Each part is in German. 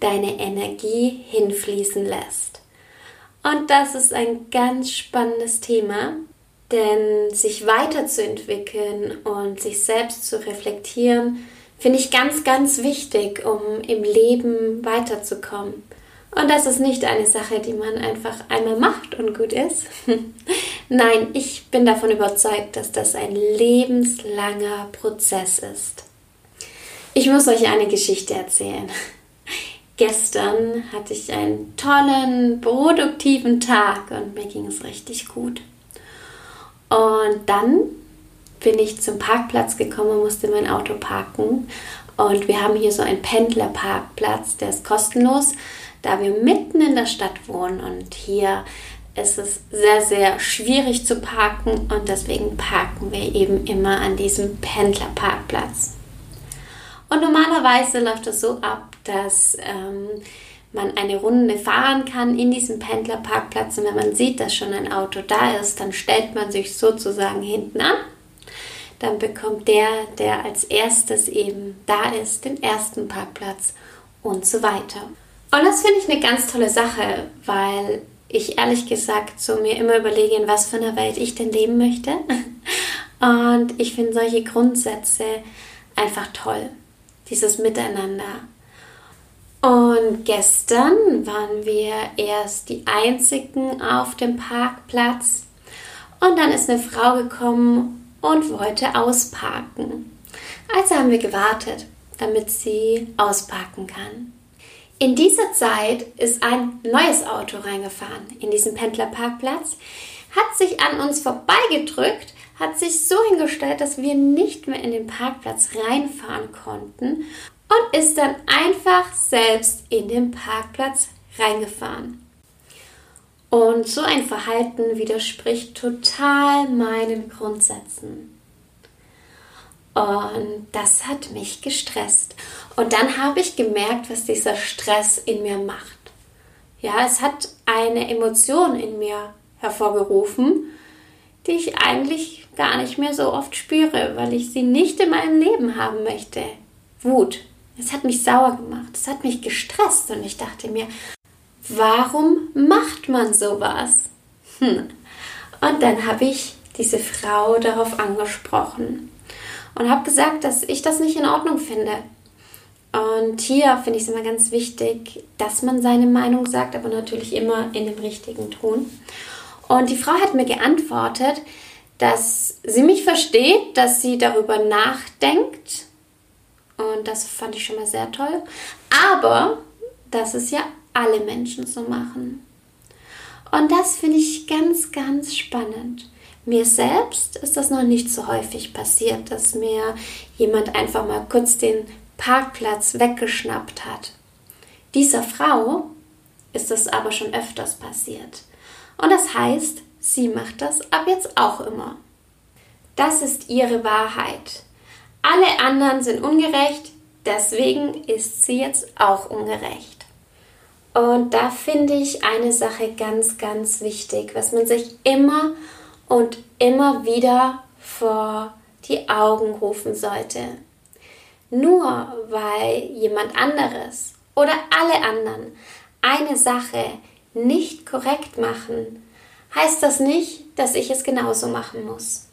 deine Energie hinfließen lässt. Und das ist ein ganz spannendes Thema, denn sich weiterzuentwickeln und sich selbst zu reflektieren, finde ich ganz, ganz wichtig, um im Leben weiterzukommen. Und das ist nicht eine Sache, die man einfach einmal macht und gut ist. Nein, ich bin davon überzeugt, dass das ein lebenslanger Prozess ist. Ich muss euch eine Geschichte erzählen. Gestern hatte ich einen tollen, produktiven Tag und mir ging es richtig gut. Und dann bin ich zum Parkplatz gekommen musste mein Auto parken. Und wir haben hier so einen Pendlerparkplatz, der ist kostenlos, da wir mitten in der Stadt wohnen. Und hier ist es sehr, sehr schwierig zu parken und deswegen parken wir eben immer an diesem Pendlerparkplatz. Und normalerweise läuft es so ab, dass ähm, man eine Runde fahren kann in diesem Pendlerparkplatz und wenn man sieht, dass schon ein Auto da ist, dann stellt man sich sozusagen hinten an. Dann bekommt der, der als erstes eben da ist, den ersten Parkplatz und so weiter. Und das finde ich eine ganz tolle Sache, weil ich ehrlich gesagt so mir immer überlege, in was für einer Welt ich denn leben möchte. Und ich finde solche Grundsätze einfach toll dieses Miteinander. Und gestern waren wir erst die einzigen auf dem Parkplatz und dann ist eine Frau gekommen und wollte ausparken. Also haben wir gewartet, damit sie ausparken kann. In dieser Zeit ist ein neues Auto reingefahren in diesen Pendlerparkplatz, hat sich an uns vorbeigedrückt hat sich so hingestellt, dass wir nicht mehr in den Parkplatz reinfahren konnten und ist dann einfach selbst in den Parkplatz reingefahren. Und so ein Verhalten widerspricht total meinen Grundsätzen. Und das hat mich gestresst. Und dann habe ich gemerkt, was dieser Stress in mir macht. Ja, es hat eine Emotion in mir hervorgerufen, die ich eigentlich gar nicht mehr so oft spüre, weil ich sie nicht in meinem Leben haben möchte. Wut. Es hat mich sauer gemacht, es hat mich gestresst und ich dachte mir, warum macht man sowas? Hm. Und dann habe ich diese Frau darauf angesprochen und habe gesagt, dass ich das nicht in Ordnung finde. Und hier finde ich es immer ganz wichtig, dass man seine Meinung sagt, aber natürlich immer in dem richtigen Ton. Und die Frau hat mir geantwortet, dass sie mich versteht, dass sie darüber nachdenkt. Und das fand ich schon mal sehr toll. Aber dass es ja alle Menschen so machen. Und das finde ich ganz, ganz spannend. Mir selbst ist das noch nicht so häufig passiert, dass mir jemand einfach mal kurz den Parkplatz weggeschnappt hat. Dieser Frau ist das aber schon öfters passiert. Und das heißt, sie macht das ab jetzt auch immer. Das ist ihre Wahrheit. Alle anderen sind ungerecht, deswegen ist sie jetzt auch ungerecht. Und da finde ich eine Sache ganz, ganz wichtig, was man sich immer und immer wieder vor die Augen rufen sollte. Nur weil jemand anderes oder alle anderen eine Sache nicht korrekt machen, heißt das nicht, dass ich es genauso machen muss.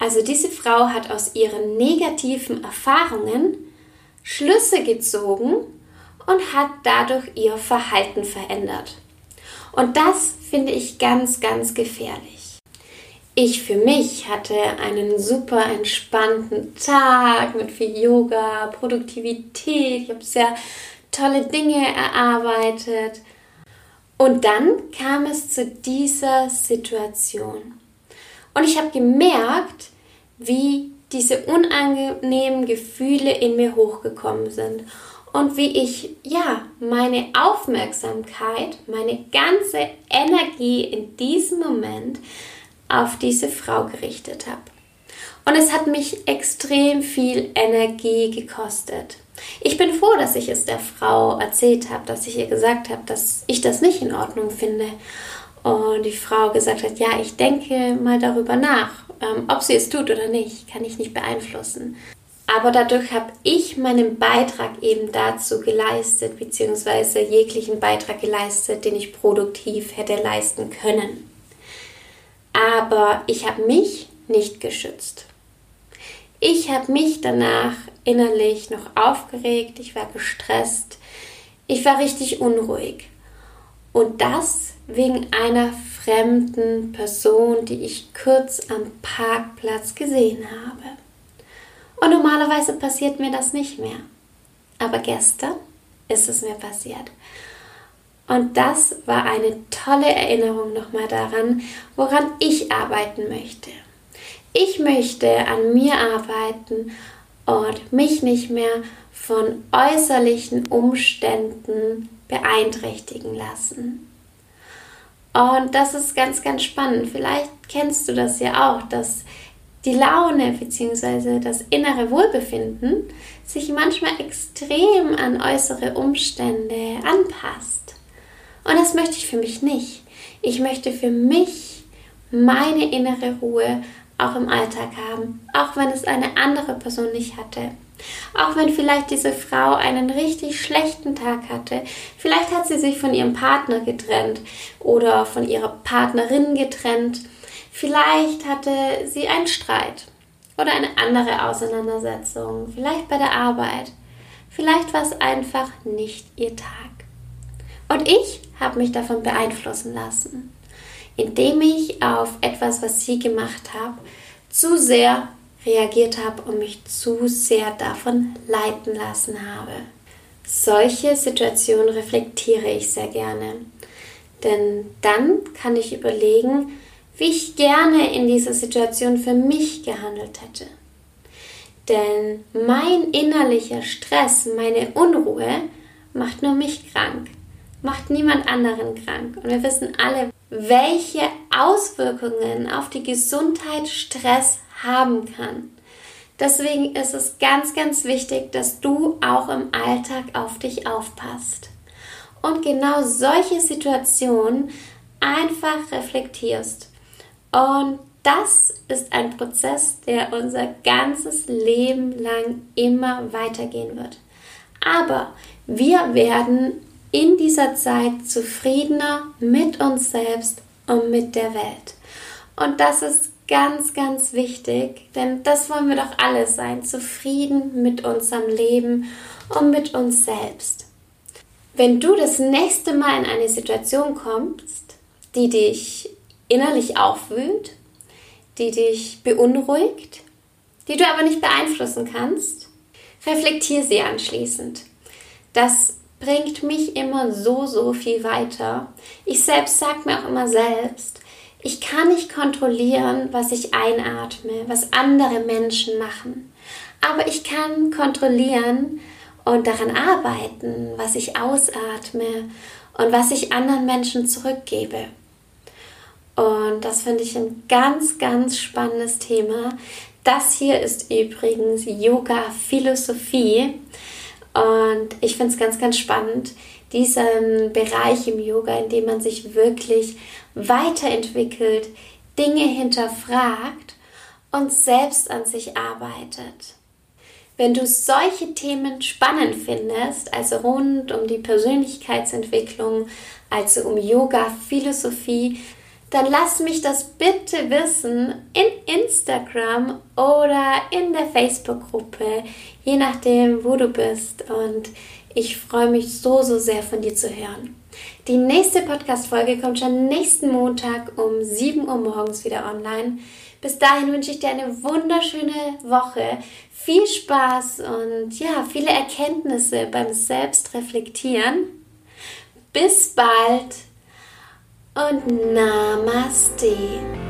Also diese Frau hat aus ihren negativen Erfahrungen Schlüsse gezogen und hat dadurch ihr Verhalten verändert. Und das finde ich ganz, ganz gefährlich. Ich für mich hatte einen super entspannten Tag mit viel Yoga, Produktivität. Ich habe sehr tolle Dinge erarbeitet und dann kam es zu dieser Situation. Und ich habe gemerkt, wie diese unangenehmen Gefühle in mir hochgekommen sind. und wie ich ja meine Aufmerksamkeit, meine ganze Energie in diesem Moment auf diese Frau gerichtet habe. Und es hat mich extrem viel Energie gekostet. Ich bin froh, dass ich es der Frau erzählt habe, dass ich ihr gesagt habe, dass ich das nicht in Ordnung finde. Und die Frau gesagt hat, ja, ich denke mal darüber nach. Ähm, ob sie es tut oder nicht, kann ich nicht beeinflussen. Aber dadurch habe ich meinen Beitrag eben dazu geleistet, beziehungsweise jeglichen Beitrag geleistet, den ich produktiv hätte leisten können. Aber ich habe mich nicht geschützt. Ich habe mich danach innerlich noch aufgeregt, ich war gestresst, ich war richtig unruhig. Und das wegen einer fremden Person, die ich kurz am Parkplatz gesehen habe. Und normalerweise passiert mir das nicht mehr. Aber gestern ist es mir passiert. Und das war eine tolle Erinnerung nochmal daran, woran ich arbeiten möchte. Ich möchte an mir arbeiten und mich nicht mehr von äußerlichen Umständen beeinträchtigen lassen. Und das ist ganz, ganz spannend. Vielleicht kennst du das ja auch, dass die Laune bzw. das innere Wohlbefinden sich manchmal extrem an äußere Umstände anpasst. Und das möchte ich für mich nicht. Ich möchte für mich meine innere Ruhe auch im Alltag haben, auch wenn es eine andere Person nicht hatte. Auch wenn vielleicht diese Frau einen richtig schlechten Tag hatte, vielleicht hat sie sich von ihrem Partner getrennt oder von ihrer Partnerin getrennt, vielleicht hatte sie einen Streit oder eine andere Auseinandersetzung, vielleicht bei der Arbeit, vielleicht war es einfach nicht ihr Tag. Und ich habe mich davon beeinflussen lassen, indem ich auf etwas, was sie gemacht hat, zu sehr reagiert habe und mich zu sehr davon leiten lassen habe. Solche Situationen reflektiere ich sehr gerne, denn dann kann ich überlegen, wie ich gerne in dieser Situation für mich gehandelt hätte. Denn mein innerlicher Stress, meine Unruhe macht nur mich krank, macht niemand anderen krank. Und wir wissen alle, welche Auswirkungen auf die Gesundheit Stress haben kann. Deswegen ist es ganz, ganz wichtig, dass du auch im Alltag auf dich aufpasst und genau solche Situationen einfach reflektierst. Und das ist ein Prozess, der unser ganzes Leben lang immer weitergehen wird. Aber wir werden in dieser Zeit zufriedener mit uns selbst und mit der Welt. Und das ist ganz, ganz wichtig, denn das wollen wir doch alle sein, zufrieden mit unserem Leben und mit uns selbst. Wenn du das nächste Mal in eine Situation kommst, die dich innerlich aufwühlt, die dich beunruhigt, die du aber nicht beeinflussen kannst, reflektier sie anschließend. Das bringt mich immer so, so viel weiter. Ich selbst sage mir auch immer selbst, ich kann nicht kontrollieren, was ich einatme, was andere Menschen machen. Aber ich kann kontrollieren und daran arbeiten, was ich ausatme und was ich anderen Menschen zurückgebe. Und das finde ich ein ganz, ganz spannendes Thema. Das hier ist übrigens Yoga-Philosophie. Und ich finde es ganz, ganz spannend, diesen Bereich im Yoga, in dem man sich wirklich weiterentwickelt, Dinge hinterfragt und selbst an sich arbeitet. Wenn du solche Themen spannend findest, also rund um die Persönlichkeitsentwicklung, also um Yoga, Philosophie, dann lass mich das bitte wissen in Instagram oder in der Facebook-Gruppe, je nachdem, wo du bist. Und ich freue mich so, so sehr von dir zu hören. Die nächste Podcast-Folge kommt schon nächsten Montag um 7 Uhr morgens wieder online. Bis dahin wünsche ich dir eine wunderschöne Woche, viel Spaß und ja, viele Erkenntnisse beim Selbstreflektieren. Bis bald und Namaste.